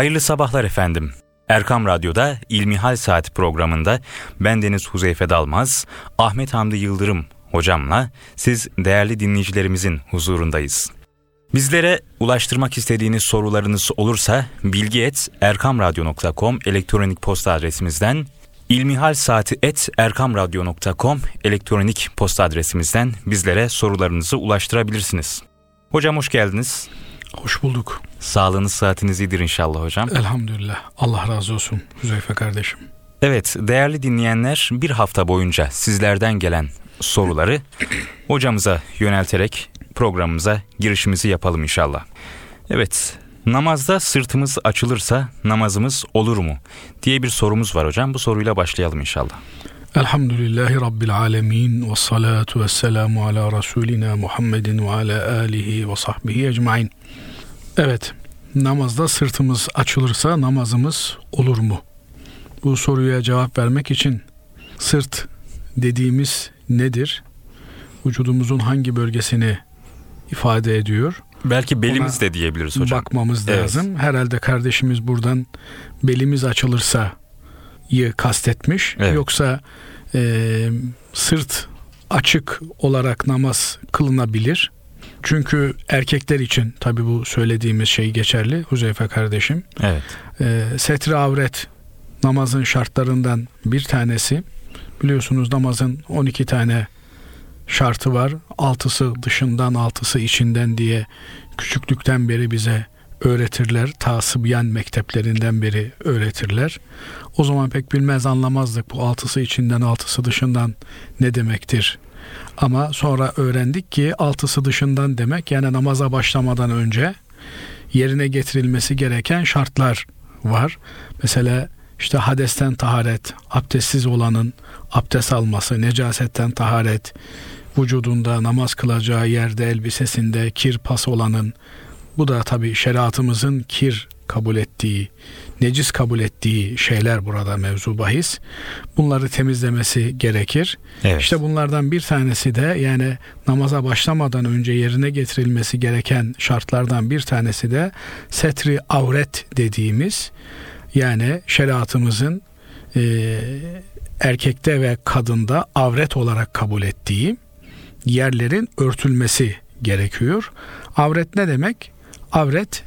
Hayırlı sabahlar efendim. Erkam Radyo'da İlmihal Saati programında ben Deniz Huzeyfe Dalmaz, Ahmet Hamdi Yıldırım hocamla siz değerli dinleyicilerimizin huzurundayız. Bizlere ulaştırmak istediğiniz sorularınız olursa bilgi.erkamradyo.com elektronik posta adresimizden İlmihal Saati et erkamradyo.com elektronik posta adresimizden bizlere sorularınızı ulaştırabilirsiniz. Hocam hoş geldiniz. Hoş bulduk. Sağlığınız saatiniz iyidir inşallah hocam. Elhamdülillah. Allah razı olsun Hüzeyfe kardeşim. Evet değerli dinleyenler bir hafta boyunca sizlerden gelen soruları hocamıza yönelterek programımıza girişimizi yapalım inşallah. Evet namazda sırtımız açılırsa namazımız olur mu diye bir sorumuz var hocam. Bu soruyla başlayalım inşallah. Elhamdülillahi Rabbil alemin ve salatu ve selamu ala Resulina Muhammedin ve ala alihi ve sahbihi ecmain. Evet, namazda sırtımız açılırsa namazımız olur mu? Bu soruya cevap vermek için sırt dediğimiz nedir? Vücudumuzun hangi bölgesini ifade ediyor? Belki belimiz Ona de diyebiliriz hocam. Bakmamız evet. lazım. Herhalde kardeşimiz buradan belimiz açılırsa yı kastetmiş. Evet. Yoksa e, sırt açık olarak namaz kılınabilir. Çünkü erkekler için tabi bu söylediğimiz şey geçerli Huzeyfe kardeşim. Evet. E, setri avret namazın şartlarından bir tanesi. Biliyorsunuz namazın 12 tane şartı var. Altısı dışından, altısı içinden diye küçüklükten beri bize öğretirler. Tasıbyan mekteplerinden beri öğretirler. O zaman pek bilmez anlamazdık bu altısı içinden altısı dışından ne demektir. Ama sonra öğrendik ki altısı dışından demek yani namaza başlamadan önce yerine getirilmesi gereken şartlar var. Mesela işte hadesten taharet, abdestsiz olanın abdest alması, necasetten taharet, vücudunda namaz kılacağı yerde elbisesinde kir pas olanın bu da tabi şeriatımızın kir kabul ettiği, necis kabul ettiği şeyler burada mevzu bahis. Bunları temizlemesi gerekir. Evet. İşte bunlardan bir tanesi de yani namaza başlamadan önce yerine getirilmesi gereken şartlardan bir tanesi de setri avret dediğimiz yani şeriatımızın e, erkekte ve kadında avret olarak kabul ettiği yerlerin örtülmesi gerekiyor. Avret ne demek? Avret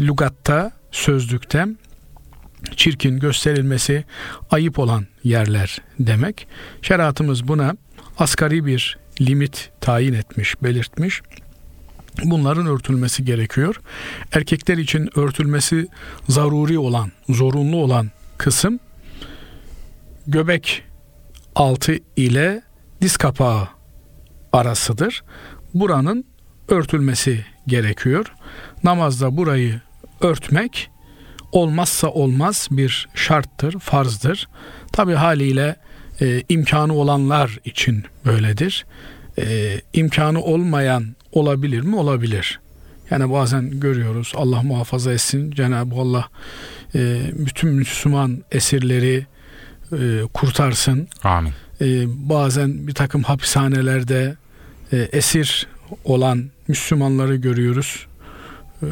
lugatta, sözlükte çirkin gösterilmesi ayıp olan yerler demek. Şeriatımız buna asgari bir limit tayin etmiş, belirtmiş. Bunların örtülmesi gerekiyor. Erkekler için örtülmesi zaruri olan, zorunlu olan kısım göbek altı ile diz kapağı arasıdır. Buranın örtülmesi gerekiyor. Namazda burayı örtmek olmazsa olmaz bir şarttır, farzdır. Tabi haliyle e, imkanı olanlar için böyledir. E, imkanı olmayan olabilir mi? Olabilir. Yani bazen görüyoruz Allah muhafaza etsin Cenab-ı Allah e, bütün Müslüman esirleri e, kurtarsın. Amin. E, bazen bir takım hapishanelerde e, esir olan Müslümanları görüyoruz. E,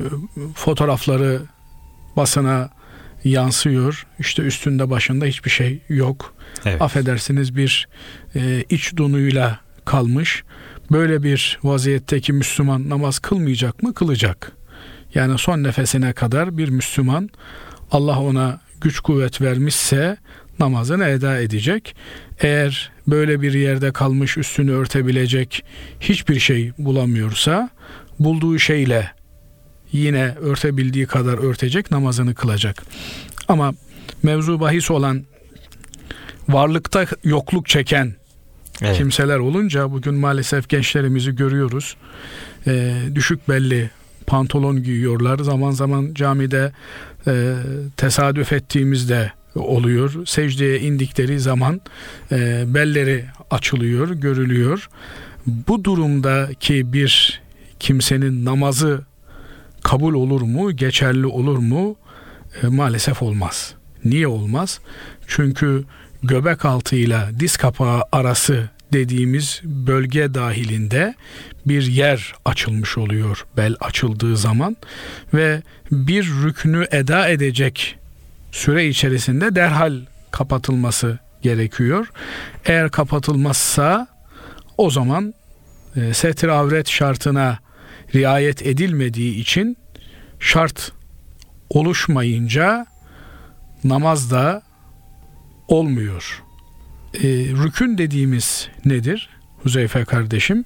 fotoğrafları basına yansıyor. İşte üstünde başında hiçbir şey yok. Evet. Affedersiniz bir e, iç donuyla kalmış. Böyle bir vaziyetteki Müslüman namaz kılmayacak mı? Kılacak. Yani son nefesine kadar bir Müslüman Allah ona güç kuvvet vermişse namazını eda edecek. Eğer böyle bir yerde kalmış üstünü örtebilecek hiçbir şey bulamıyorsa bulduğu şeyle yine örtebildiği kadar örtecek namazını kılacak. Ama mevzu bahis olan varlıkta yokluk çeken evet. kimseler olunca bugün maalesef gençlerimizi görüyoruz. Ee, düşük belli pantolon giyiyorlar. Zaman zaman camide e, tesadüf ettiğimizde oluyor. Secdeye indikleri zaman e, belleri açılıyor, görülüyor. Bu durumdaki bir kimsenin namazı kabul olur mu, geçerli olur mu? E, maalesef olmaz. Niye olmaz? Çünkü göbek altıyla diz kapağı arası dediğimiz bölge dahilinde bir yer açılmış oluyor bel açıldığı zaman ve bir rüknü eda edecek süre içerisinde derhal kapatılması gerekiyor. Eğer kapatılmazsa o zaman e, setir avret şartına riayet edilmediği için şart oluşmayınca namaz da olmuyor. E, rükün dediğimiz nedir? Huzeyfe kardeşim.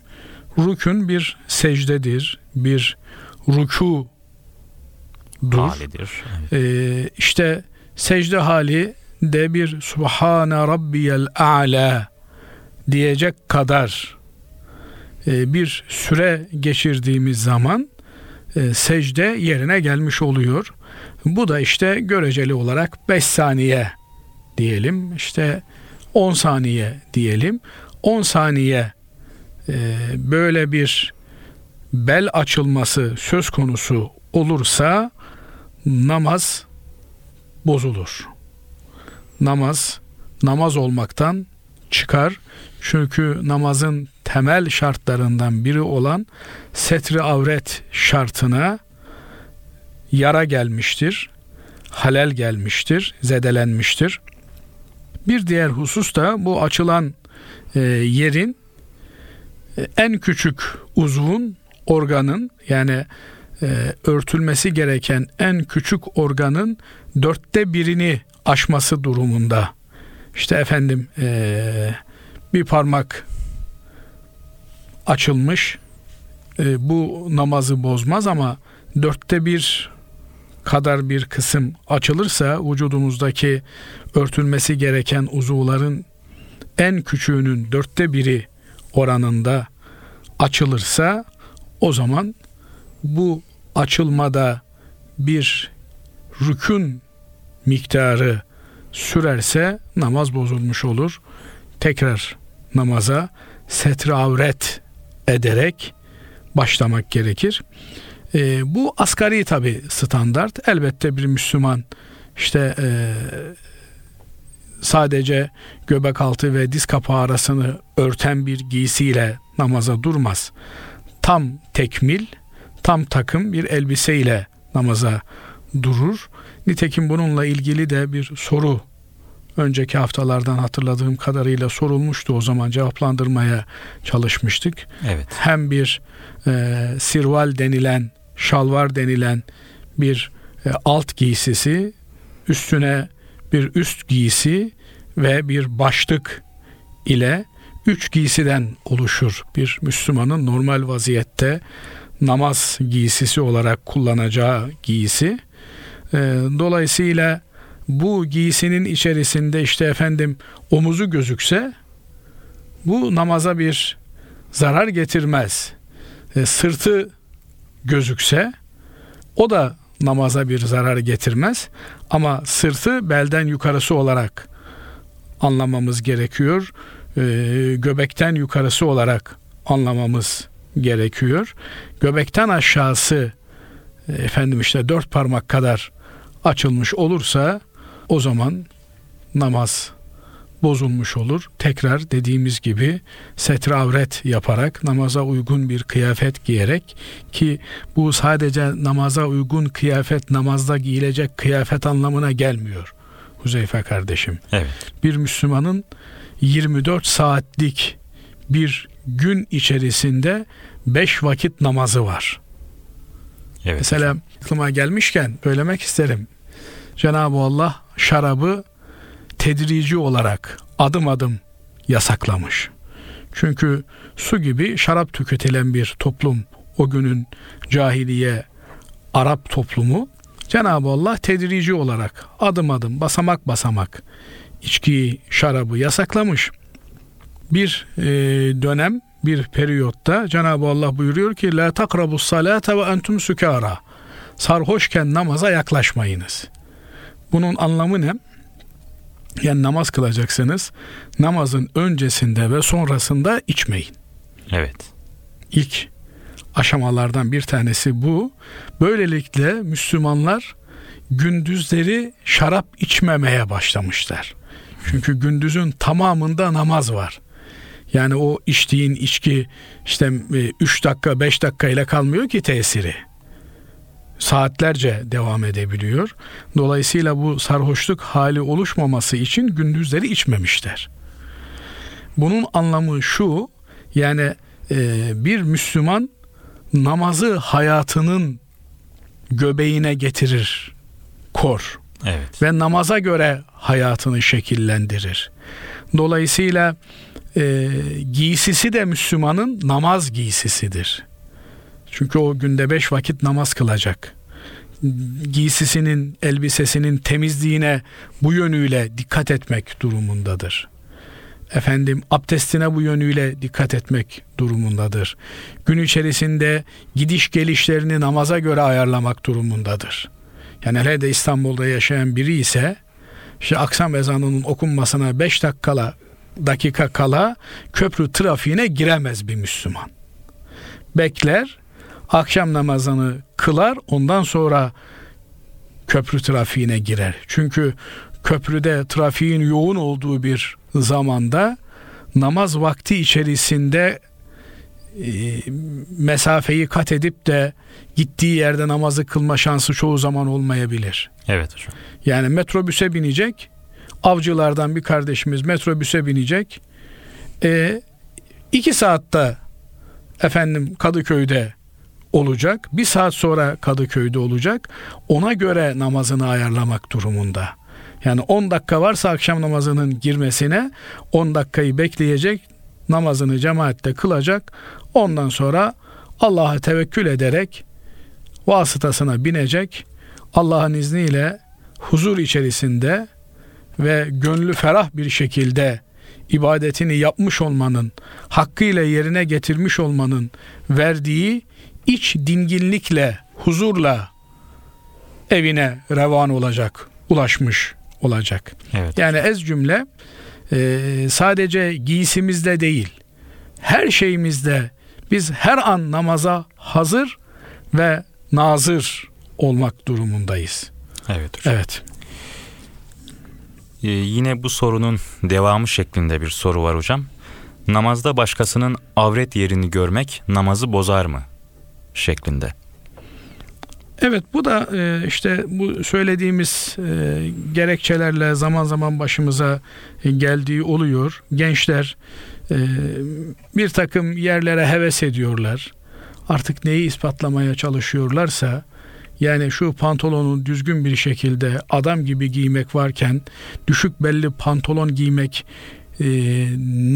Rükün bir secdedir, bir rukudur. Halidir. Evet. E, işte secde hali de bir Subhane Rabbiyel A'la diyecek kadar e, bir süre geçirdiğimiz zaman e, secde yerine gelmiş oluyor. Bu da işte göreceli olarak 5 saniye diyelim işte 10 saniye diyelim 10 saniye e, böyle bir bel açılması söz konusu olursa namaz bozulur. Namaz namaz olmaktan çıkar. Çünkü namazın temel şartlarından biri olan setri avret şartına yara gelmiştir, halel gelmiştir, zedelenmiştir. Bir diğer husus da bu açılan e, yerin e, en küçük uzvun organın yani e, örtülmesi gereken en küçük organın dörtte birini aşması durumunda. İşte efendim e, bir parmak açılmış e, bu namazı bozmaz ama dörtte bir kadar bir kısım açılırsa vücudumuzdaki örtülmesi gereken uzuvların en küçüğünün dörtte biri oranında açılırsa o zaman bu açılmada bir rükün miktarı sürerse namaz bozulmuş olur. Tekrar namaza setre avret ederek başlamak gerekir. E, bu asgari tabi standart. Elbette bir Müslüman işte e, sadece göbek altı ve diz kapağı arasını örten bir giysiyle namaza durmaz. Tam tekmil, tam takım bir elbiseyle namaza durur. Nitekim bununla ilgili de bir soru önceki haftalardan hatırladığım kadarıyla sorulmuştu o zaman cevaplandırmaya çalışmıştık. Evet. Hem bir e, sirval denilen, şalvar denilen bir e, alt giysisi, üstüne bir üst giysi ve bir başlık ile üç giysiden oluşur. Bir Müslümanın normal vaziyette namaz giysisi olarak kullanacağı giysi. E, dolayısıyla bu giysinin içerisinde işte efendim omuzu gözükse bu namaza bir zarar getirmez. E, sırtı gözükse o da namaza bir zarar getirmez ama sırtı belden yukarısı olarak anlamamız gerekiyor. E, göbekten yukarısı olarak anlamamız gerekiyor. Göbekten aşağısı e, efendim işte dört parmak kadar açılmış olursa o zaman namaz bozulmuş olur. Tekrar dediğimiz gibi setre avret yaparak namaza uygun bir kıyafet giyerek ki bu sadece namaza uygun kıyafet namazda giyilecek kıyafet anlamına gelmiyor. Huzeyfe kardeşim. Evet. Bir Müslümanın 24 saatlik bir gün içerisinde 5 vakit namazı var. Evet. Mesela aklıma gelmişken söylemek isterim. Cenab-ı Allah şarabı tedrici olarak adım adım yasaklamış. Çünkü su gibi şarap tüketilen bir toplum o günün cahiliye Arap toplumu Cenab-ı Allah tedrici olarak adım adım basamak basamak içkiyi şarabı yasaklamış. Bir e, dönem bir periyotta Cenab-ı Allah buyuruyor ki la takrabus salate ve entum sukara sarhoşken namaza yaklaşmayınız. Bunun anlamı ne? Yani namaz kılacaksınız. Namazın öncesinde ve sonrasında içmeyin. Evet. İlk aşamalardan bir tanesi bu. Böylelikle Müslümanlar gündüzleri şarap içmemeye başlamışlar. Çünkü gündüzün tamamında namaz var. Yani o içtiğin içki işte 3 e, dakika 5 dakika ile kalmıyor ki tesiri. Saatlerce devam edebiliyor. Dolayısıyla bu sarhoşluk hali oluşmaması için gündüzleri içmemişler. Bunun anlamı şu yani e, bir Müslüman namazı hayatının göbeğine getirir, kor. Evet. Ve namaza göre hayatını şekillendirir. Dolayısıyla e, giysisi de Müslümanın namaz giysisidir. Çünkü o günde beş vakit namaz kılacak. Giysisinin, elbisesinin temizliğine bu yönüyle dikkat etmek durumundadır. Efendim abdestine bu yönüyle dikkat etmek durumundadır. Gün içerisinde gidiş gelişlerini namaza göre ayarlamak durumundadır. Yani hele de İstanbul'da yaşayan biri ise işte akşam ezanının okunmasına 5 dakikala dakika kala köprü trafiğine giremez bir Müslüman. Bekler, akşam namazını kılar, ondan sonra köprü trafiğine girer. Çünkü köprüde trafiğin yoğun olduğu bir zamanda namaz vakti içerisinde e, mesafeyi kat edip de gittiği yerde namazı kılma şansı çoğu zaman olmayabilir. Evet hocam. Yani metrobüse binecek. Avcılardan bir kardeşimiz metrobüse binecek. E, iki saatte efendim Kadıköy'de olacak. Bir saat sonra Kadıköy'de olacak. Ona göre namazını ayarlamak durumunda. Yani 10 dakika varsa akşam namazının girmesine 10 dakikayı bekleyecek. Namazını cemaatte kılacak. Ondan sonra Allah'a tevekkül ederek vasıtasına binecek. Allah'ın izniyle huzur içerisinde ve gönlü ferah bir şekilde ibadetini yapmış olmanın, hakkıyla yerine getirmiş olmanın verdiği iç dinginlikle, huzurla evine revan olacak, ulaşmış olacak. Evet. Yani ez cümle e, sadece giysimizde değil, her şeyimizde biz her an namaza hazır ve nazır olmak durumundayız. Evet hocam. Evet. Ee, yine bu sorunun devamı şeklinde bir soru var hocam. Namazda başkasının avret yerini görmek namazı bozar mı? Şeklinde. Evet bu da e, işte bu söylediğimiz e, gerekçelerle zaman zaman başımıza geldiği oluyor. Gençler e, bir takım yerlere heves ediyorlar. Artık neyi ispatlamaya çalışıyorlarsa yani şu pantolonu düzgün bir şekilde adam gibi giymek varken düşük belli pantolon giymek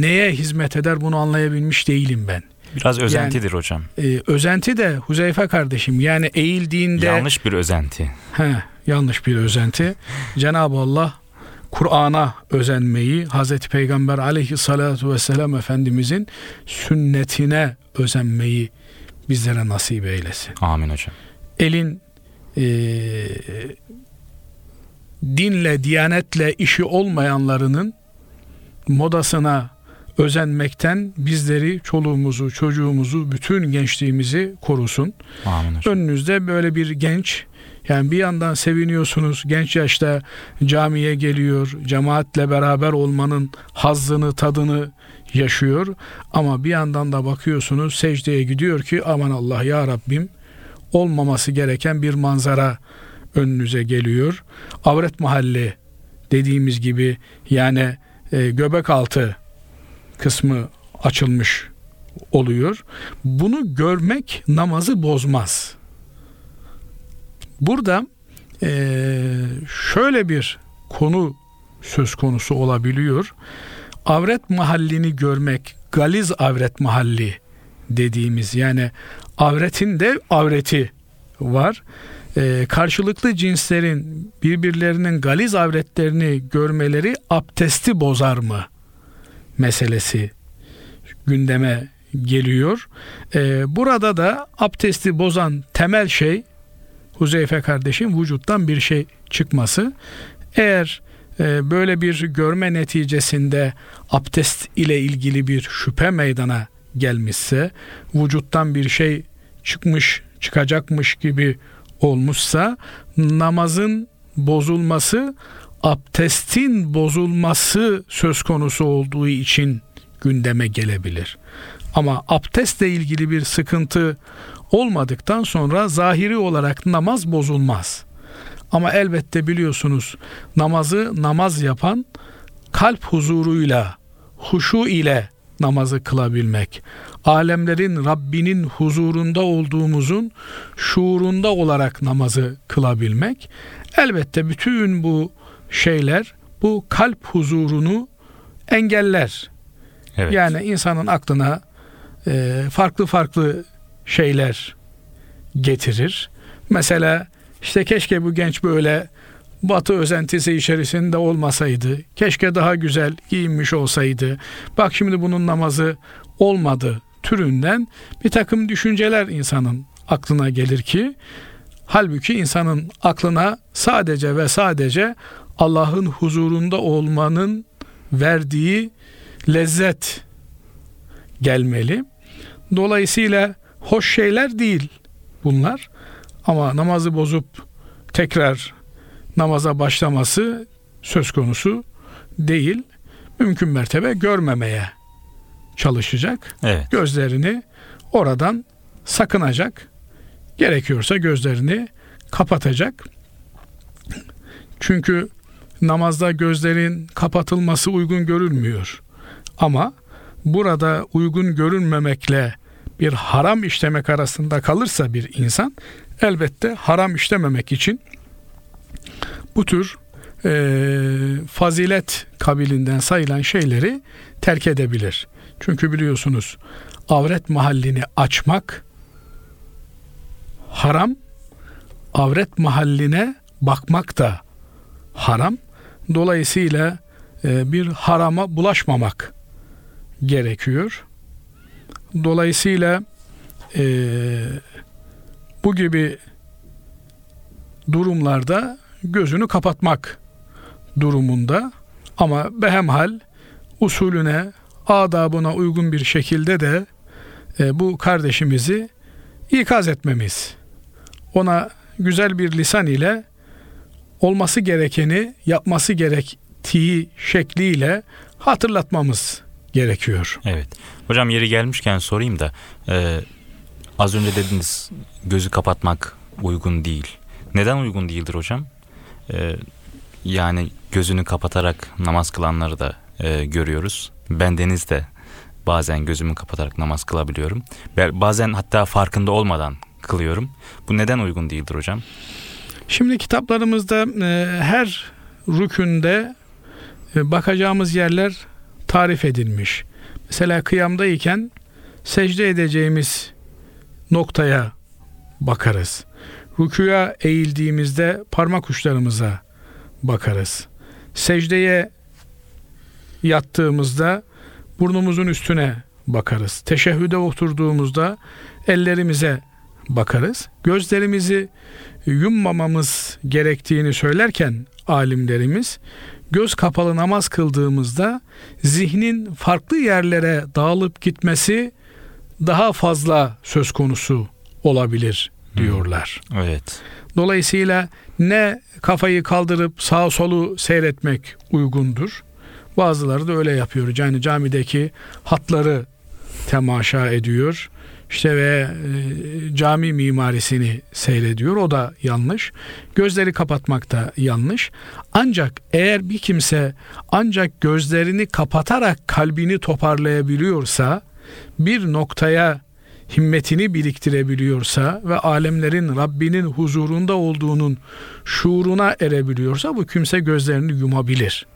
neye hizmet eder bunu anlayabilmiş değilim ben. Biraz özentidir yani, hocam. E, özenti de Huzeyfe kardeşim yani eğildiğinde... Yanlış bir özenti. He, yanlış bir özenti. Cenab-ı Allah Kur'an'a özenmeyi, Hazreti Peygamber aleyhissalatu vesselam Efendimizin sünnetine özenmeyi bizlere nasip eylesin. Amin hocam. Elin e, dinle, diyanetle işi olmayanlarının modasına özenmekten bizleri, çoluğumuzu, çocuğumuzu, bütün gençliğimizi korusun. Amin. Önünüzde böyle bir genç yani bir yandan seviniyorsunuz genç yaşta camiye geliyor, cemaatle beraber olmanın hazzını, tadını yaşıyor. Ama bir yandan da bakıyorsunuz secdeye gidiyor ki aman Allah ya Rabbim olmaması gereken bir manzara önünüze geliyor. Avret mahalli dediğimiz gibi yani e, göbek altı kısmı açılmış oluyor. Bunu görmek namazı bozmaz. Burada e, şöyle bir konu söz konusu olabiliyor. Avret mahallini görmek, galiz avret mahalli dediğimiz yani avretin de avreti var. Ee, karşılıklı cinslerin birbirlerinin galiz avretlerini görmeleri abdesti bozar mı meselesi gündeme geliyor. Ee, burada da abdesti bozan temel şey Huzeyfe kardeşim vücuttan bir şey çıkması. Eğer e, böyle bir görme neticesinde abdest ile ilgili bir şüphe meydana gelmişse, vücuttan bir şey çıkmış, çıkacakmış gibi olmuşsa namazın bozulması abdestin bozulması söz konusu olduğu için gündeme gelebilir. Ama abdestle ilgili bir sıkıntı olmadıktan sonra zahiri olarak namaz bozulmaz. Ama elbette biliyorsunuz namazı namaz yapan kalp huzuruyla, huşu ile namazı kılabilmek. Alemlerin Rabbinin huzurunda olduğumuzun şuurunda olarak namazı kılabilmek. Elbette bütün bu şeyler bu kalp huzurunu engeller. Evet. Yani insanın aklına e, farklı farklı şeyler getirir. Mesela işte keşke bu genç böyle batı özentisi içerisinde olmasaydı. Keşke daha güzel giyinmiş olsaydı. Bak şimdi bunun namazı olmadı türünden bir takım düşünceler insanın aklına gelir ki halbuki insanın aklına sadece ve sadece Allah'ın huzurunda olmanın verdiği lezzet gelmeli. Dolayısıyla hoş şeyler değil bunlar. Ama namazı bozup tekrar namaza başlaması söz konusu değil. Mümkün mertebe görmemeye çalışacak. Evet. Gözlerini oradan sakınacak. Gerekiyorsa gözlerini kapatacak. Çünkü namazda gözlerin kapatılması uygun görülmüyor. Ama burada uygun görünmemekle bir haram işlemek arasında kalırsa bir insan elbette haram işlememek için bu tür e, fazilet kabilinden sayılan şeyleri terk edebilir. Çünkü biliyorsunuz avret mahallini açmak haram, avret mahalline bakmak da haram. Dolayısıyla e, bir harama bulaşmamak gerekiyor. Dolayısıyla e, bu gibi durumlarda gözünü kapatmak durumunda ama behemhal usulüne, adabına uygun bir şekilde de e, bu kardeşimizi ikaz etmemiz, ona güzel bir lisan ile olması gerekeni yapması gerektiği şekliyle hatırlatmamız gerekiyor. Evet. Hocam yeri gelmişken sorayım da e, az önce dediniz gözü kapatmak uygun değil. Neden uygun değildir hocam? E, yani gözünü kapatarak namaz kılanları da e, görüyoruz. Ben Deniz de bazen gözümü kapatarak namaz kılabiliyorum. Bazen hatta farkında olmadan kılıyorum. Bu neden uygun değildir hocam? Şimdi kitaplarımızda e, her rükünde e, bakacağımız yerler tarif edilmiş. Mesela kıyamdayken secde edeceğimiz noktaya bakarız. Rükuya eğildiğimizde parmak uçlarımıza bakarız. Secdeye yattığımızda burnumuzun üstüne bakarız. Teşehhüde oturduğumuzda ellerimize bakarız. Gözlerimizi yummamamız gerektiğini söylerken alimlerimiz göz kapalı namaz kıldığımızda zihnin farklı yerlere dağılıp gitmesi daha fazla söz konusu olabilir diyorlar. Hmm, evet. Dolayısıyla ne kafayı kaldırıp sağ solu seyretmek uygundur. Bazıları da öyle yapıyor. Yani camideki hatları temaşa ediyor. İşte ve e, cami mimarisini seyrediyor. O da yanlış. Gözleri kapatmak da yanlış. Ancak eğer bir kimse ancak gözlerini kapatarak kalbini toparlayabiliyorsa bir noktaya himmetini biriktirebiliyorsa ve alemlerin Rabbinin huzurunda olduğunun şuuruna erebiliyorsa bu kimse gözlerini yumabilir.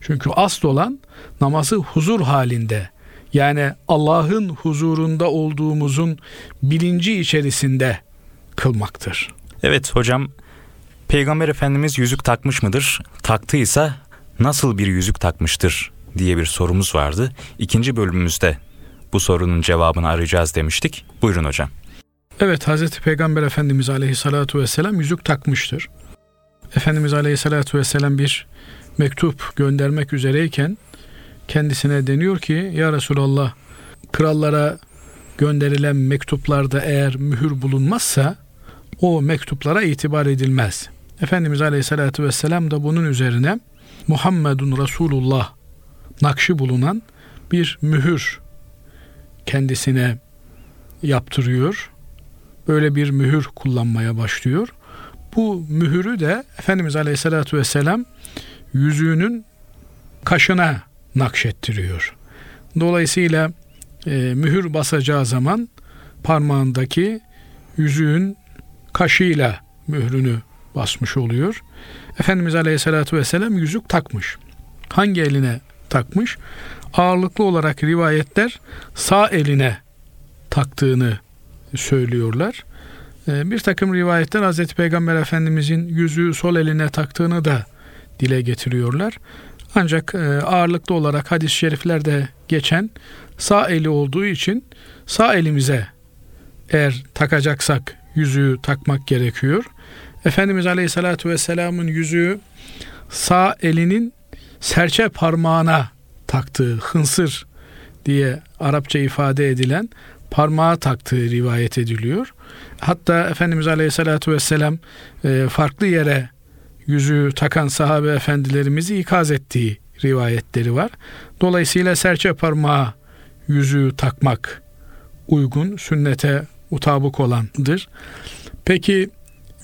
Çünkü asıl olan namazı huzur halinde yani Allah'ın huzurunda olduğumuzun bilinci içerisinde kılmaktır. Evet hocam Peygamber Efendimiz yüzük takmış mıdır? Taktıysa nasıl bir yüzük takmıştır diye bir sorumuz vardı. İkinci bölümümüzde bu sorunun cevabını arayacağız demiştik. Buyurun hocam. Evet Hazreti Peygamber Efendimiz Aleyhisselatü Vesselam yüzük takmıştır. Efendimiz Aleyhisselatü Vesselam bir mektup göndermek üzereyken kendisine deniyor ki ya Resulallah krallara gönderilen mektuplarda eğer mühür bulunmazsa o mektuplara itibar edilmez. Efendimiz Aleyhisselatü Vesselam da bunun üzerine Muhammedun Resulullah nakşı bulunan bir mühür kendisine yaptırıyor. Böyle bir mühür kullanmaya başlıyor. Bu mühürü de Efendimiz Aleyhisselatü Vesselam yüzüğünün kaşına nakşettiriyor. Dolayısıyla e, mühür basacağı zaman parmağındaki yüzüğün kaşıyla mührünü basmış oluyor. Efendimiz Aleyhisselatü Vesselam yüzük takmış. Hangi eline takmış? Ağırlıklı olarak rivayetler sağ eline taktığını söylüyorlar. Ee, bir takım rivayetler Hazreti Peygamber Efendimizin yüzüğü sol eline taktığını da dile getiriyorlar. Ancak e, ağırlıklı olarak hadis-i şeriflerde geçen sağ eli olduğu için sağ elimize eğer takacaksak yüzüğü takmak gerekiyor. Efendimiz Aleyhisselatü Vesselam'ın yüzüğü sağ elinin serçe parmağına taktığı hınsır diye Arapça ifade edilen parmağa taktığı rivayet ediliyor. Hatta Efendimiz Aleyhisselatü Vesselam e, farklı yere yüzüğü takan sahabe efendilerimizi ikaz ettiği rivayetleri var. Dolayısıyla serçe parmağa yüzüğü takmak uygun, sünnete mutabık olandır. Peki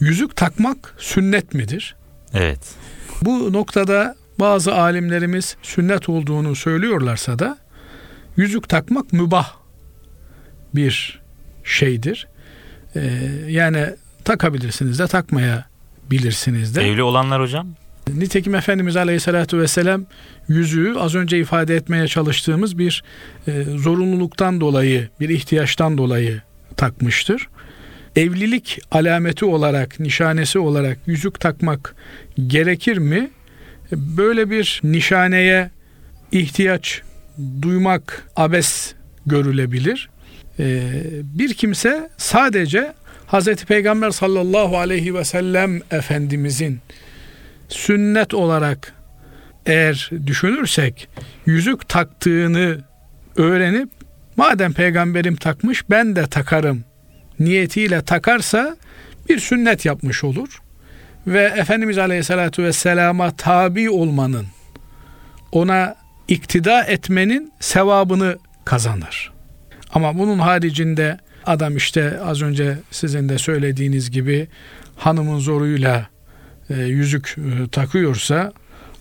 yüzük takmak sünnet midir? Evet. Bu noktada bazı alimlerimiz sünnet olduğunu söylüyorlarsa da yüzük takmak mübah bir şeydir. Ee, yani takabilirsiniz de takmaya bilirsiniz de. Evli olanlar hocam? Nitekim Efendimiz Aleyhisselatü Vesselam yüzüğü az önce ifade etmeye çalıştığımız bir e, zorunluluktan dolayı, bir ihtiyaçtan dolayı takmıştır. Evlilik alameti olarak, nişanesi olarak yüzük takmak gerekir mi? Böyle bir nişaneye ihtiyaç duymak abes görülebilir. Ee, bir kimse sadece Hazreti Peygamber sallallahu aleyhi ve sellem Efendimizin sünnet olarak eğer düşünürsek yüzük taktığını öğrenip madem peygamberim takmış ben de takarım niyetiyle takarsa bir sünnet yapmış olur. Ve Efendimiz Aleyhisselatü Vesselam'a tabi olmanın, ona iktida etmenin sevabını kazanır. Ama bunun haricinde adam işte az önce sizin de söylediğiniz gibi hanımın zoruyla e, yüzük e, takıyorsa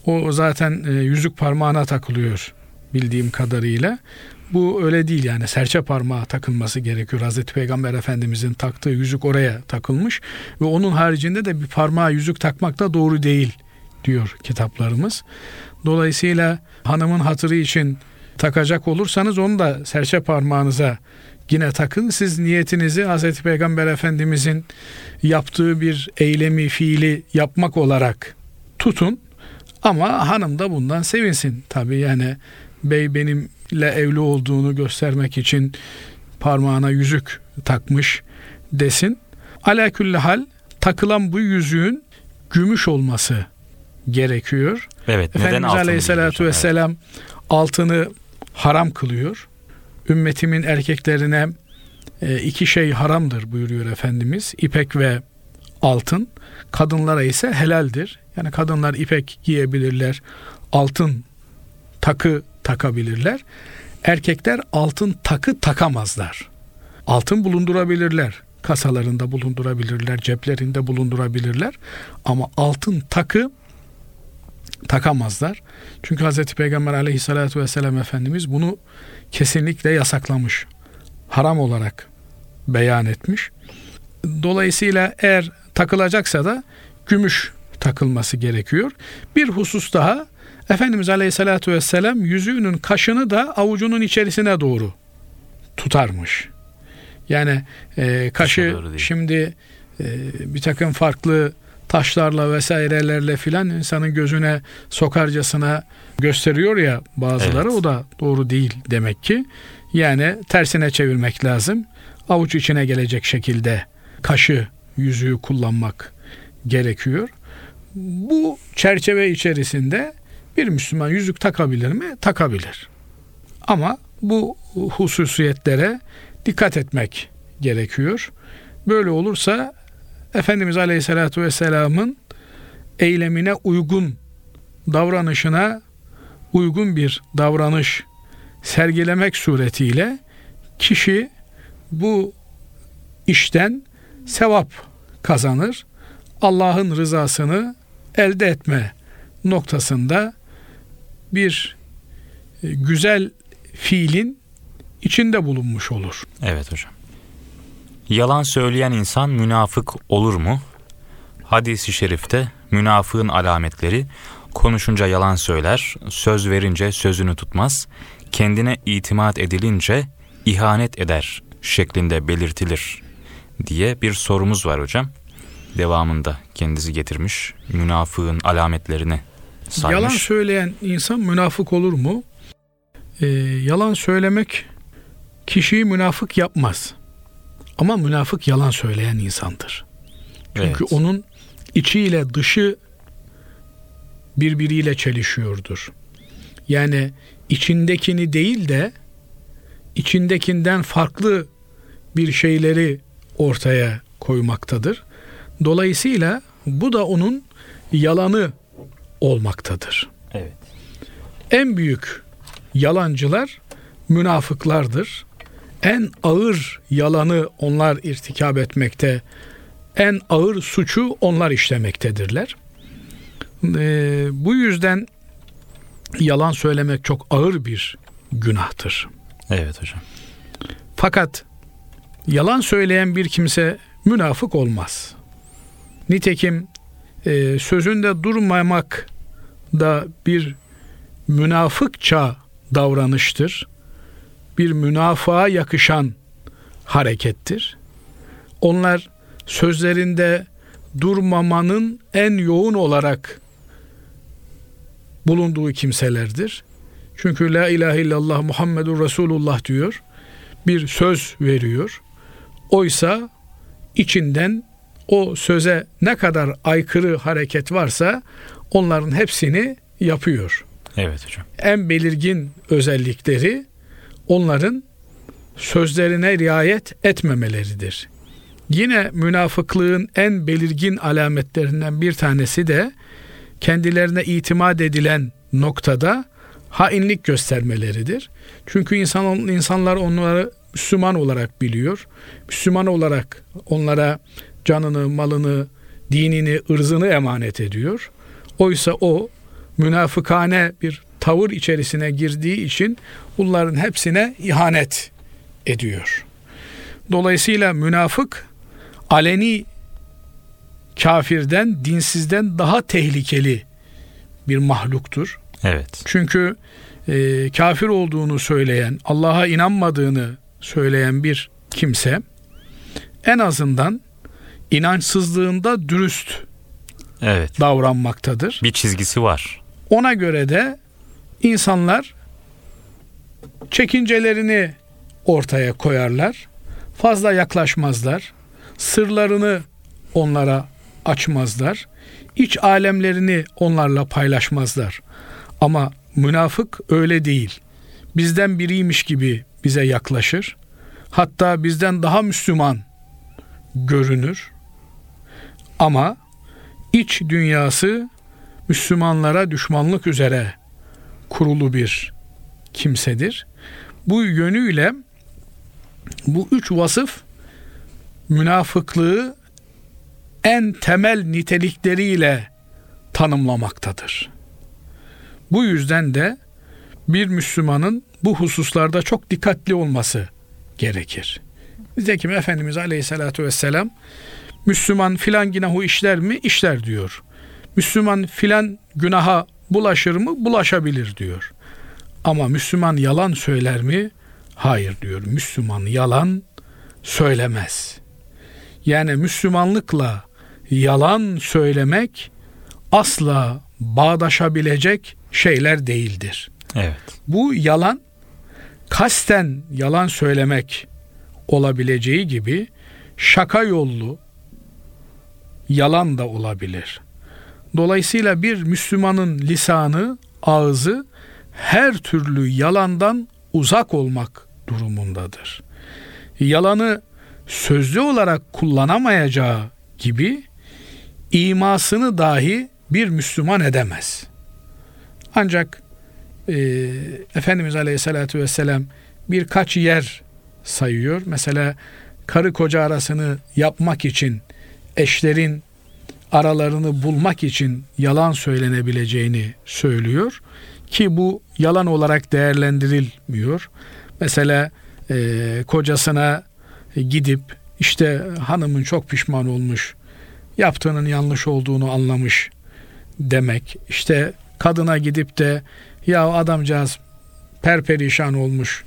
o zaten e, yüzük parmağına takılıyor bildiğim kadarıyla. Bu öyle değil yani serçe parmağı takılması gerekiyor. Hazreti Peygamber Efendimizin taktığı yüzük oraya takılmış ve onun haricinde de bir parmağa yüzük takmak da doğru değil diyor kitaplarımız. Dolayısıyla hanımın hatırı için takacak olursanız onu da serçe parmağınıza yine takın. Siz niyetinizi Hazreti Peygamber Efendimizin yaptığı bir eylemi, fiili yapmak olarak tutun. Ama hanım da bundan sevinsin. Tabii yani bey benimle evli olduğunu göstermek için parmağına yüzük takmış desin. Ala hal takılan bu yüzüğün gümüş olması gerekiyor. Evet. Efendimiz neden Aleyhisselatü Vesselam altını haram kılıyor. Ümmetimin erkeklerine e, iki şey haramdır buyuruyor Efendimiz. İpek ve altın. Kadınlara ise helaldir. Yani kadınlar ipek giyebilirler. Altın takı takabilirler. Erkekler altın takı takamazlar. Altın bulundurabilirler. Kasalarında bulundurabilirler, ceplerinde bulundurabilirler. Ama altın takı takamazlar. Çünkü Hz. Peygamber aleyhissalatü vesselam Efendimiz bunu kesinlikle yasaklamış. Haram olarak beyan etmiş. Dolayısıyla eğer takılacaksa da gümüş takılması gerekiyor. Bir husus daha Efendimiz Aleyhisselatü Vesselam yüzüğünün kaşını da avucunun içerisine doğru tutarmış. Yani e, kaşı şimdi e, bir takım farklı taşlarla vesairelerle filan insanın gözüne sokarcasına gösteriyor ya bazıları evet. o da doğru değil demek ki. Yani tersine çevirmek lazım. Avuç içine gelecek şekilde kaşı yüzüğü kullanmak gerekiyor. Bu çerçeve içerisinde bir Müslüman yüzük takabilir mi? Takabilir. Ama bu hususiyetlere dikkat etmek gerekiyor. Böyle olursa Efendimiz Aleyhisselatü Vesselam'ın eylemine uygun davranışına uygun bir davranış sergilemek suretiyle kişi bu işten sevap kazanır. Allah'ın rızasını elde etme noktasında bir e, güzel fiilin içinde bulunmuş olur. Evet hocam. Yalan söyleyen insan münafık olur mu? Hadis-i şerifte münafığın alametleri konuşunca yalan söyler, söz verince sözünü tutmaz, kendine itimat edilince ihanet eder şeklinde belirtilir diye bir sorumuz var hocam. Devamında kendisi getirmiş münafığın alametlerini saymış. Yalan söyleyen insan münafık olur mu? Ee, yalan söylemek kişiyi münafık yapmaz. Ama münafık yalan söyleyen insandır. Çünkü evet. onun içiyle dışı birbiriyle çelişiyordur. Yani içindekini değil de içindekinden farklı bir şeyleri ortaya koymaktadır. Dolayısıyla bu da onun yalanı olmaktadır. Evet. En büyük yalancılar münafıklardır. En ağır yalanı onlar irtikab etmekte, en ağır suçu onlar işlemektedirler. Ee, bu yüzden yalan söylemek çok ağır bir günahtır. Evet hocam. Fakat yalan söyleyen bir kimse münafık olmaz. Nitekim e, sözünde durmamak da bir münafıkça davranıştır. Bir münafığa yakışan harekettir. Onlar sözlerinde durmamanın en yoğun olarak bulunduğu kimselerdir. Çünkü la ilahe illallah Muhammedur Resulullah diyor. Bir söz veriyor. Oysa içinden o söze ne kadar aykırı hareket varsa onların hepsini yapıyor. Evet hocam. En belirgin özellikleri onların sözlerine riayet etmemeleridir. Yine münafıklığın en belirgin alametlerinden bir tanesi de kendilerine itimat edilen noktada hainlik göstermeleridir. Çünkü insan insanlar onları Müslüman olarak biliyor. Müslüman olarak onlara canını, malını, dinini, ırzını emanet ediyor. Oysa o münafıkane bir tavır içerisine girdiği için bunların hepsine ihanet ediyor. Dolayısıyla münafık aleni kafirden, dinsizden daha tehlikeli bir mahluktur. Evet. Çünkü e, kafir olduğunu söyleyen, Allah'a inanmadığını söyleyen bir kimse en azından inançsızlığında dürüst evet. davranmaktadır. Bir çizgisi var. Ona göre de insanlar çekincelerini ortaya koyarlar. Fazla yaklaşmazlar. Sırlarını onlara açmazlar. İç alemlerini onlarla paylaşmazlar. Ama münafık öyle değil. Bizden biriymiş gibi bize yaklaşır. Hatta bizden daha Müslüman görünür. Ama iç dünyası Müslümanlara düşmanlık üzere kurulu bir kimsedir. Bu yönüyle bu üç vasıf münafıklığı en temel nitelikleriyle tanımlamaktadır. Bu yüzden de bir Müslümanın bu hususlarda çok dikkatli olması gerekir. Nitekim Efendimiz Aleyhisselatü Vesselam Müslüman filan günahı işler mi? İşler diyor. Müslüman filan günaha bulaşır mı? Bulaşabilir diyor. Ama Müslüman yalan söyler mi? Hayır diyor. Müslüman yalan söylemez. Yani Müslümanlıkla yalan söylemek asla bağdaşabilecek şeyler değildir. Evet. Bu yalan kasten yalan söylemek olabileceği gibi şaka yollu yalan da olabilir. Dolayısıyla bir Müslümanın lisanı, ağzı her türlü yalandan uzak olmak durumundadır. Yalanı sözlü olarak kullanamayacağı gibi imasını dahi bir Müslüman edemez. Ancak e, Efendimiz Aleyhisselatü Vesselam birkaç yer sayıyor. Mesela karı koca arasını yapmak için eşlerin aralarını bulmak için yalan söylenebileceğini söylüyor ki bu yalan olarak değerlendirilmiyor. Mesela e, kocasına gidip işte hanımın çok pişman olmuş, yaptığının yanlış olduğunu anlamış demek. İşte kadına gidip de ya adamcağız perperişan olmuş,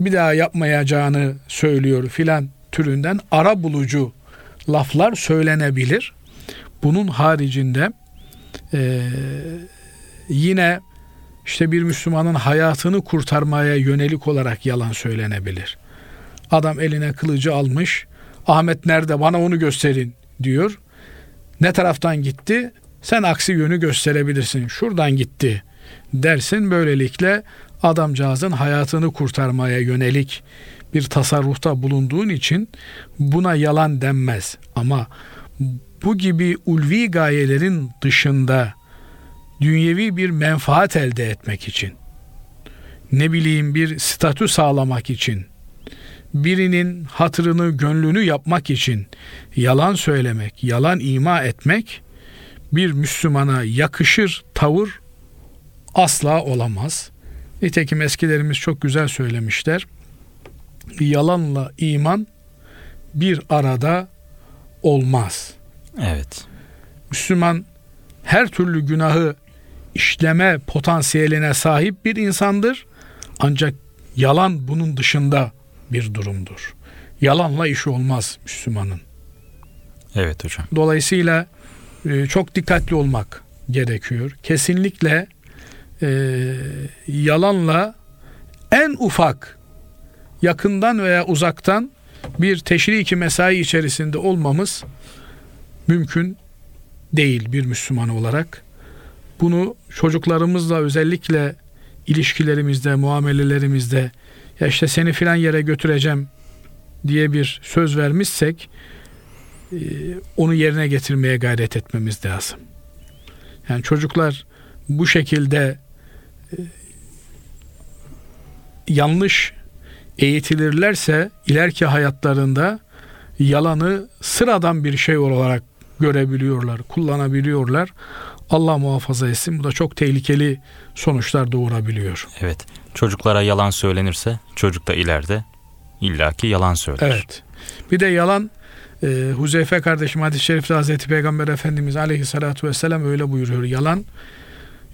bir daha yapmayacağını söylüyor filan türünden ara bulucu laflar söylenebilir. Bunun haricinde e, yine işte bir Müslümanın hayatını kurtarmaya yönelik olarak yalan söylenebilir. Adam eline kılıcı almış. Ahmet nerede bana onu gösterin diyor. Ne taraftan gitti? Sen aksi yönü gösterebilirsin. Şuradan gitti dersin. Böylelikle adamcağızın hayatını kurtarmaya yönelik bir tasarrufta bulunduğun için buna yalan denmez. Ama bu gibi ulvi gayelerin dışında dünyevi bir menfaat elde etmek için ne bileyim bir statü sağlamak için birinin hatırını, gönlünü yapmak için yalan söylemek, yalan ima etmek bir Müslümana yakışır tavır asla olamaz. Nitekim eskilerimiz çok güzel söylemişler. Yalanla iman bir arada olmaz. Evet. Müslüman her türlü günahı işleme potansiyeline sahip bir insandır. Ancak yalan bunun dışında bir durumdur. Yalanla iş olmaz Müslümanın. Evet hocam. Dolayısıyla e, çok dikkatli olmak gerekiyor. Kesinlikle e, yalanla en ufak yakından veya uzaktan bir teşriki mesai içerisinde olmamız mümkün değil bir Müslüman olarak. Bunu çocuklarımızla özellikle ilişkilerimizde, muamelelerimizde ya işte seni filan yere götüreceğim diye bir söz vermişsek e, onu yerine getirmeye gayret etmemiz lazım. Yani çocuklar bu şekilde e, yanlış eğitilirlerse ileriki hayatlarında yalanı sıradan bir şey olarak görebiliyorlar, kullanabiliyorlar. Allah muhafaza etsin. Bu da çok tehlikeli sonuçlar doğurabiliyor. Evet. Çocuklara yalan söylenirse çocuk da ileride illaki yalan söyler. Evet. Bir de yalan e, Huzeyfe kardeşim hadis-i şerifte Hazreti Peygamber Efendimiz aleyhissalatu vesselam öyle buyuruyor. Yalan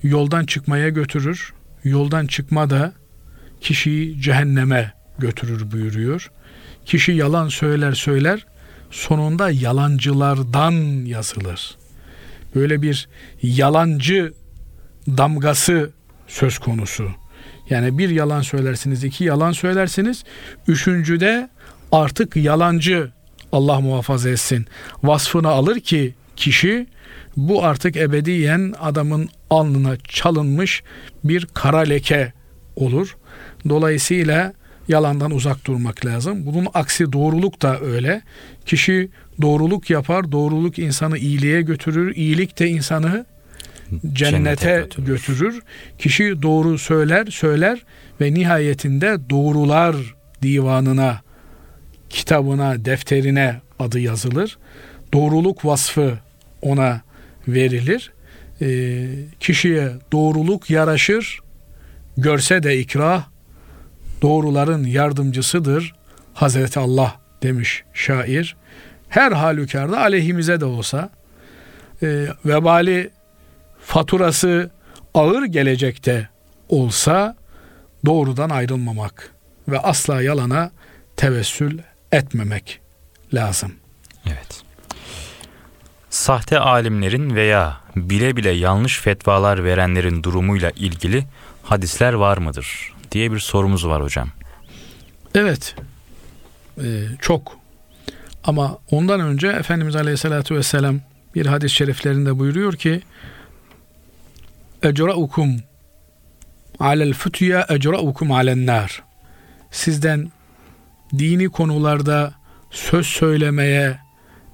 yoldan çıkmaya götürür. Yoldan çıkma da kişiyi cehenneme götürür buyuruyor. Kişi yalan söyler söyler sonunda yalancılardan yazılır. Böyle bir yalancı damgası söz konusu. Yani bir yalan söylersiniz, iki yalan söylersiniz. Üçüncüde artık yalancı Allah muhafaza etsin vasfını alır ki kişi bu artık ebediyen adamın alnına çalınmış bir kara leke olur. Dolayısıyla yalandan uzak durmak lazım. Bunun aksi doğruluk da öyle. Kişi doğruluk yapar, doğruluk insanı iyiliğe götürür, iyilik de insanı cennete, cennete götürür. götürür. Kişi doğru söyler, söyler ve nihayetinde doğrular divanına, kitabına, defterine adı yazılır. Doğruluk vasfı ona verilir. E, kişiye doğruluk yaraşır, görse de ikrah, doğruların yardımcısıdır Hazreti Allah demiş şair. Her halükarda aleyhimize de olsa e, vebali faturası ağır gelecekte olsa doğrudan ayrılmamak ve asla yalana tevessül etmemek lazım. Evet. Sahte alimlerin veya bile bile yanlış fetvalar verenlerin durumuyla ilgili hadisler var mıdır? diye bir sorumuz var hocam. Evet. Ee, çok. Ama ondan önce Efendimiz Aleyhisselatü Vesselam bir hadis-i şeriflerinde buyuruyor ki Ecra'ukum alel fütüye ecra'ukum alen nar. Sizden dini konularda söz söylemeye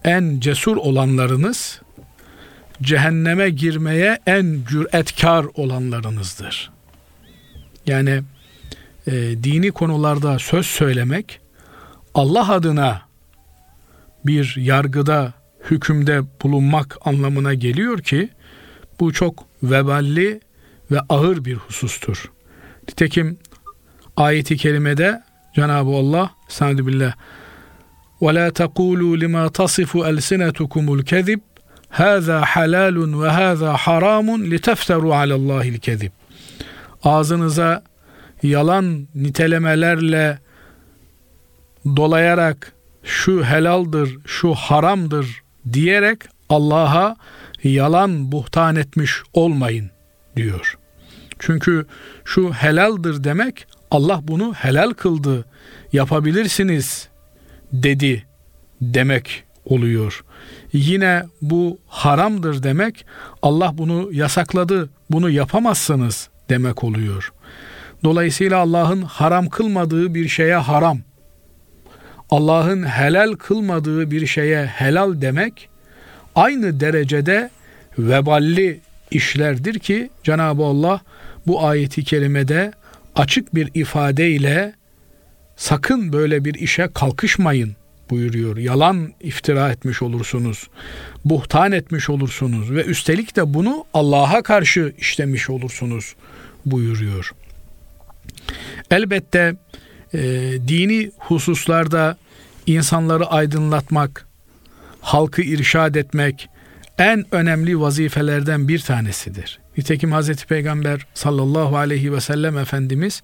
en cesur olanlarınız cehenneme girmeye en cüretkar olanlarınızdır. Yani e, dini konularda söz söylemek Allah adına bir yargıda, hükümde bulunmak anlamına geliyor ki bu çok veballi ve ağır bir husustur. Nitekim ayeti kerimede Cenab-ı Allah Estaizu billah وَلَا تَقُولُوا لِمَا تَصِفُ أَلْسِنَتُكُمُ الْكَذِبِ هَذَا حَلَالٌ وَهَذَا حَرَامٌ لِتَفْتَرُوا عَلَى اللّٰهِ الْكَذِبِ Ağzınıza yalan nitelemelerle dolayarak şu helaldir, şu haramdır diyerek Allah'a yalan buhtan etmiş olmayın diyor. Çünkü şu helaldir demek Allah bunu helal kıldı, yapabilirsiniz dedi demek oluyor. Yine bu haramdır demek Allah bunu yasakladı, bunu yapamazsınız demek oluyor. Dolayısıyla Allah'ın haram kılmadığı bir şeye haram, Allah'ın helal kılmadığı bir şeye helal demek aynı derecede veballi işlerdir ki Cenab-ı Allah bu ayeti kerimede açık bir ifadeyle sakın böyle bir işe kalkışmayın buyuruyor. Yalan iftira etmiş olursunuz. Buhtan etmiş olursunuz ve üstelik de bunu Allah'a karşı işlemiş olursunuz buyuruyor. Elbette e, dini hususlarda insanları aydınlatmak, halkı irşad etmek en önemli vazifelerden bir tanesidir. Nitekim Hazreti Peygamber sallallahu aleyhi ve sellem Efendimiz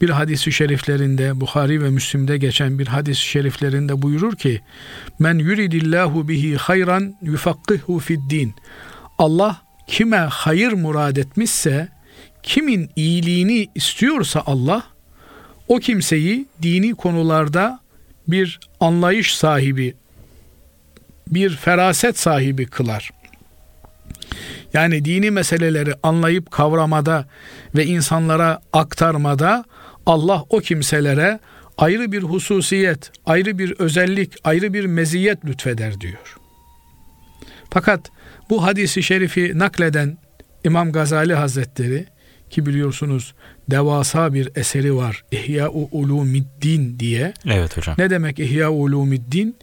bir hadisi şeriflerinde Bukhari ve Müslim'de geçen bir hadis-i şeriflerinde buyurur ki men yuridillahu bihi hayran yufakkihu fid din Allah kime hayır murad etmişse kimin iyiliğini istiyorsa Allah o kimseyi dini konularda bir anlayış sahibi bir feraset sahibi kılar. Yani dini meseleleri anlayıp kavramada ve insanlara aktarmada Allah o kimselere ayrı bir hususiyet, ayrı bir özellik, ayrı bir meziyet lütfeder diyor. Fakat bu hadisi şerifi nakleden İmam Gazali Hazretleri ki biliyorsunuz devasa bir eseri var. İhya-u Ulumiddin diye. Evet hocam. Ne demek İhya Ulumiddin?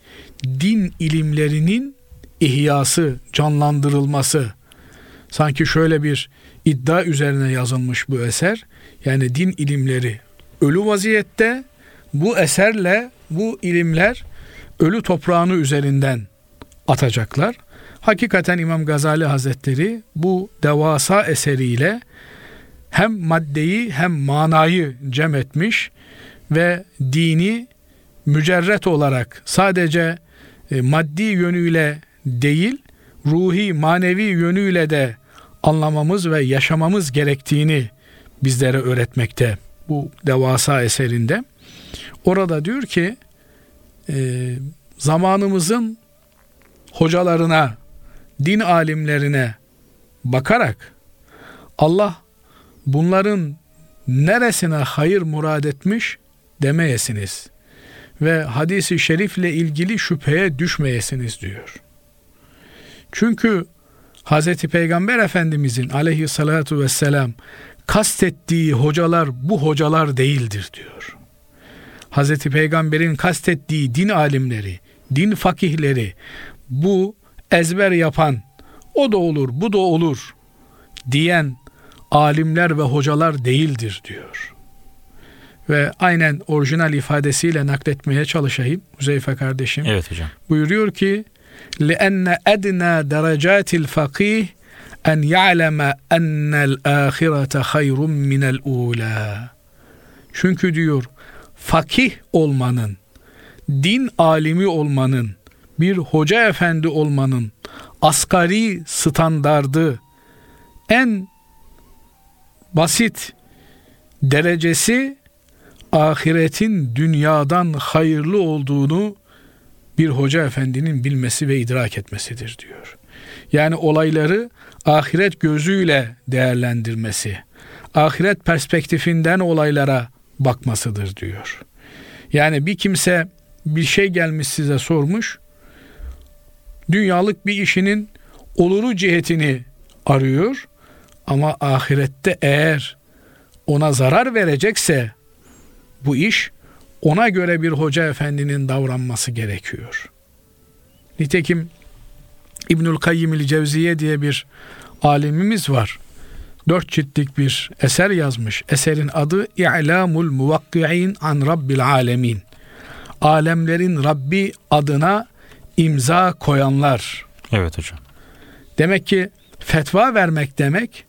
Din ilimlerinin ihyası, canlandırılması. Sanki şöyle bir iddia üzerine yazılmış bu eser. Yani din ilimleri ölü vaziyette bu eserle bu ilimler ölü toprağını üzerinden atacaklar. Hakikaten İmam Gazali Hazretleri bu devasa eseriyle hem maddeyi hem manayı cem etmiş ve dini mücerret olarak sadece e, maddi yönüyle değil ruhi manevi yönüyle de anlamamız ve yaşamamız gerektiğini bizlere öğretmekte bu devasa eserinde. Orada diyor ki e, zamanımızın hocalarına, din alimlerine bakarak Allah bunların neresine hayır murad etmiş demeyesiniz ve hadisi şerifle ilgili şüpheye düşmeyesiniz diyor. Çünkü Hz. Peygamber Efendimizin aleyhissalatu vesselam kastettiği hocalar bu hocalar değildir diyor. Hz. Peygamber'in kastettiği din alimleri, din fakihleri bu ezber yapan o da olur bu da olur diyen alimler ve hocalar değildir diyor. Ve aynen orijinal ifadesiyle nakletmeye çalışayım Huzeyfe kardeşim. Evet hocam. Buyuruyor ki لِأَنَّ اَدْنَا دَرَجَاتِ الْفَقِيهِ en ya'leme ennel ahirete hayrun minel ula. Çünkü diyor fakih olmanın, din alimi olmanın, bir hoca efendi olmanın asgari standardı en basit derecesi ahiretin dünyadan hayırlı olduğunu bir hoca efendinin bilmesi ve idrak etmesidir diyor. Yani olayları ahiret gözüyle değerlendirmesi, ahiret perspektifinden olaylara bakmasıdır diyor. Yani bir kimse bir şey gelmiş size sormuş, dünyalık bir işinin oluru cihetini arıyor ama ahirette eğer ona zarar verecekse bu iş ona göre bir hoca efendinin davranması gerekiyor. Nitekim İbnül Kayyim Cevziye diye bir alimimiz var. Dört ciltlik bir eser yazmış. Eserin adı İ'lamul Muvakki'in an Rabbil Alemin. Alemlerin Rabbi adına imza koyanlar. Evet hocam. Demek ki fetva vermek demek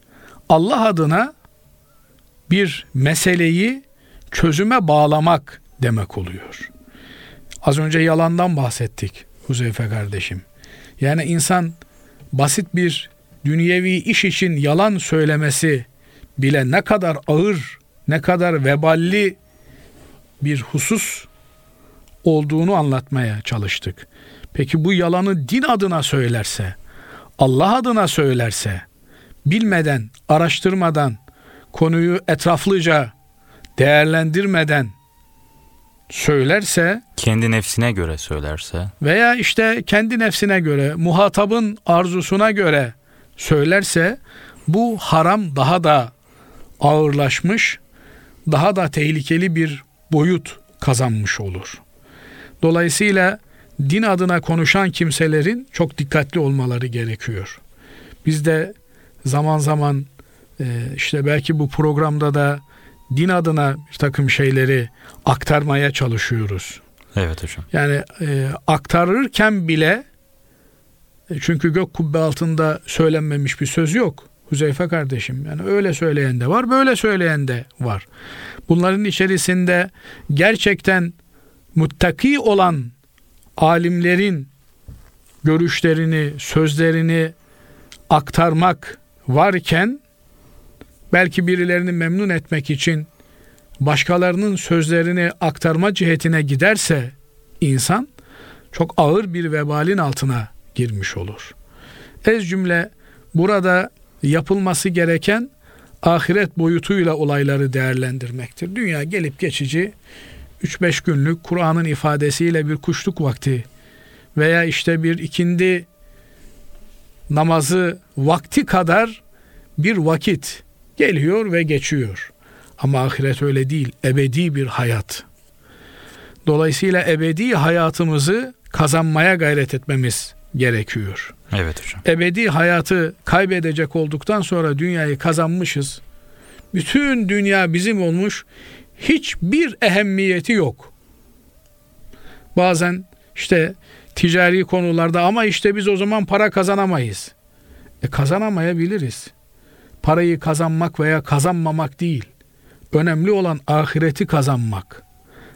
Allah adına bir meseleyi çözüme bağlamak demek oluyor. Az önce yalandan bahsettik Huzeyfe kardeşim. Yani insan basit bir dünyevi iş için yalan söylemesi bile ne kadar ağır, ne kadar veballi bir husus olduğunu anlatmaya çalıştık. Peki bu yalanı din adına söylerse, Allah adına söylerse, bilmeden, araştırmadan, konuyu etraflıca değerlendirmeden söylerse kendi nefsine göre söylerse veya işte kendi nefsine göre muhatabın arzusuna göre söylerse bu haram daha da ağırlaşmış, daha da tehlikeli bir boyut kazanmış olur. Dolayısıyla din adına konuşan kimselerin çok dikkatli olmaları gerekiyor. Biz de zaman zaman e, işte belki bu programda da din adına bir takım şeyleri aktarmaya çalışıyoruz. Evet hocam. Yani e, aktarırken bile e, çünkü gök kubbe altında söylenmemiş bir söz yok. Huzeyfe kardeşim yani öyle söyleyen de var böyle söyleyen de var. Bunların içerisinde gerçekten muttaki olan alimlerin görüşlerini, sözlerini aktarmak varken belki birilerini memnun etmek için başkalarının sözlerini aktarma cihetine giderse insan çok ağır bir vebalin altına girmiş olur. Ez cümle burada yapılması gereken ahiret boyutuyla olayları değerlendirmektir. Dünya gelip geçici 3-5 günlük Kur'an'ın ifadesiyle bir kuşluk vakti veya işte bir ikindi namazı vakti kadar bir vakit geliyor ve geçiyor. Ama ahiret öyle değil. Ebedi bir hayat. Dolayısıyla ebedi hayatımızı kazanmaya gayret etmemiz gerekiyor. Evet hocam. Ebedi hayatı kaybedecek olduktan sonra dünyayı kazanmışız. Bütün dünya bizim olmuş. Hiçbir ehemmiyeti yok. Bazen işte ticari konularda ama işte biz o zaman para kazanamayız. E kazanamayabiliriz. Parayı kazanmak veya kazanmamak değil. Önemli olan ahireti kazanmak.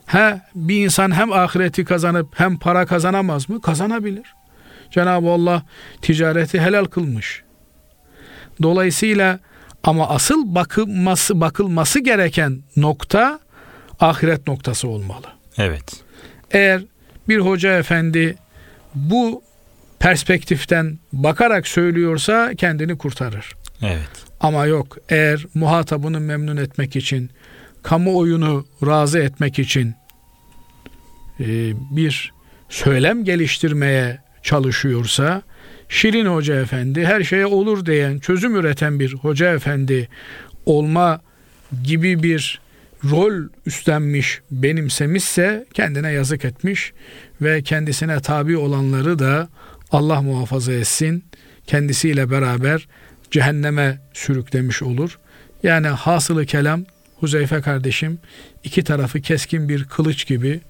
Ha bir insan hem ahireti kazanıp hem para kazanamaz mı? Kazanabilir. Cenab-ı Allah ticareti helal kılmış. Dolayısıyla ama asıl bakılması bakılması gereken nokta ahiret noktası olmalı. Evet. Eğer bir hoca efendi bu perspektiften bakarak söylüyorsa kendini kurtarır. Evet. Ama yok eğer muhatabını memnun etmek için, kamuoyunu razı etmek için e, bir söylem geliştirmeye çalışıyorsa, Şirin Hoca Efendi her şeye olur diyen, çözüm üreten bir Hoca Efendi olma gibi bir rol üstlenmiş, benimsemişse kendine yazık etmiş ve kendisine tabi olanları da Allah muhafaza etsin. Kendisiyle beraber cehenneme sürüklemiş olur. Yani hasılı kelam Huzeyfe kardeşim iki tarafı keskin bir kılıç gibi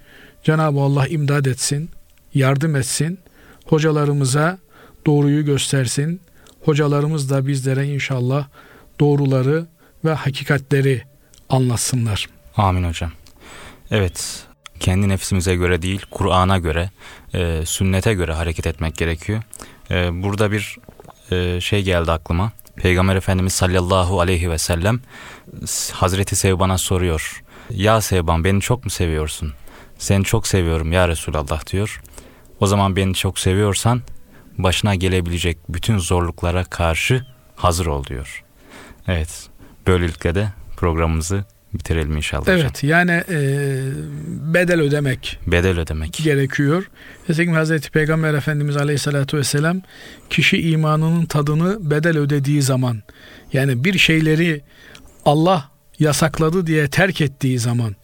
Cenab-ı Allah imdad etsin, yardım etsin. Hocalarımıza doğruyu göstersin. Hocalarımız da bizlere inşallah doğruları ve hakikatleri anlatsınlar. Amin hocam. Evet, kendi nefsimize göre değil, Kur'an'a göre, e, sünnete göre hareket etmek gerekiyor. E, burada bir e, şey geldi aklıma. Peygamber Efendimiz sallallahu aleyhi ve sellem Hazreti Sevban'a soruyor. Ya Sevban beni çok mu seviyorsun? Seni çok seviyorum ya Resulallah diyor. O zaman beni çok seviyorsan başına gelebilecek bütün zorluklara karşı hazır ol diyor. Evet böylelikle de programımızı bitirelim inşallah. Evet hocam. yani e, bedel ödemek bedel ödemek gerekiyor. Nitekim Hazreti Peygamber Efendimiz Aleyhisselatü Vesselam kişi imanının tadını bedel ödediği zaman yani bir şeyleri Allah yasakladı diye terk ettiği zaman,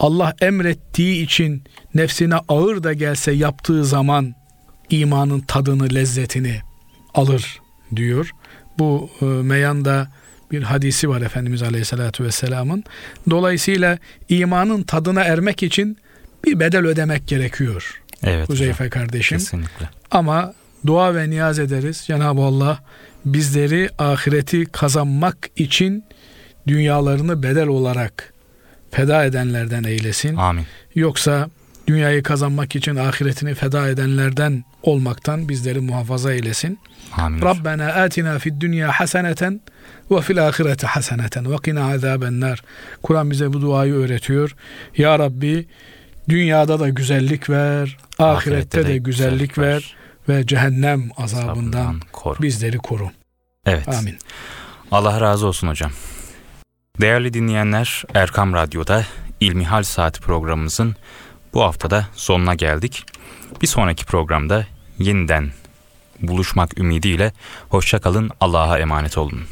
Allah emrettiği için nefsine ağır da gelse yaptığı zaman imanın tadını, lezzetini alır diyor. Bu e, meyanda bir hadisi var Efendimiz Aleyhisselatü Vesselam'ın. Dolayısıyla imanın tadına ermek için bir bedel ödemek gerekiyor. Evet. Huzeyfe hocam. kardeşim. Kesinlikle. Ama dua ve niyaz ederiz. Cenab-ı Allah bizleri ahireti kazanmak için dünyalarını bedel olarak feda edenlerden eylesin. Amin. Yoksa dünyayı kazanmak için ahiretini feda edenlerden olmaktan bizleri muhafaza eylesin. Amin. Rabbena atina fid dünya haseneten ve fil ahireti haseneten ve qina azaben nar. Kur'an bize bu duayı öğretiyor. Ya Rabbi dünyada da güzellik ver, ahirette, de, güzellik ver ve cehennem azabından koru. bizleri koru. Evet. Amin. Allah razı olsun hocam. Değerli dinleyenler, Erkam Radyo'da İlmihal Saati programımızın bu haftada sonuna geldik. Bir sonraki programda yeniden buluşmak ümidiyle hoşça kalın, Allah'a emanet olun.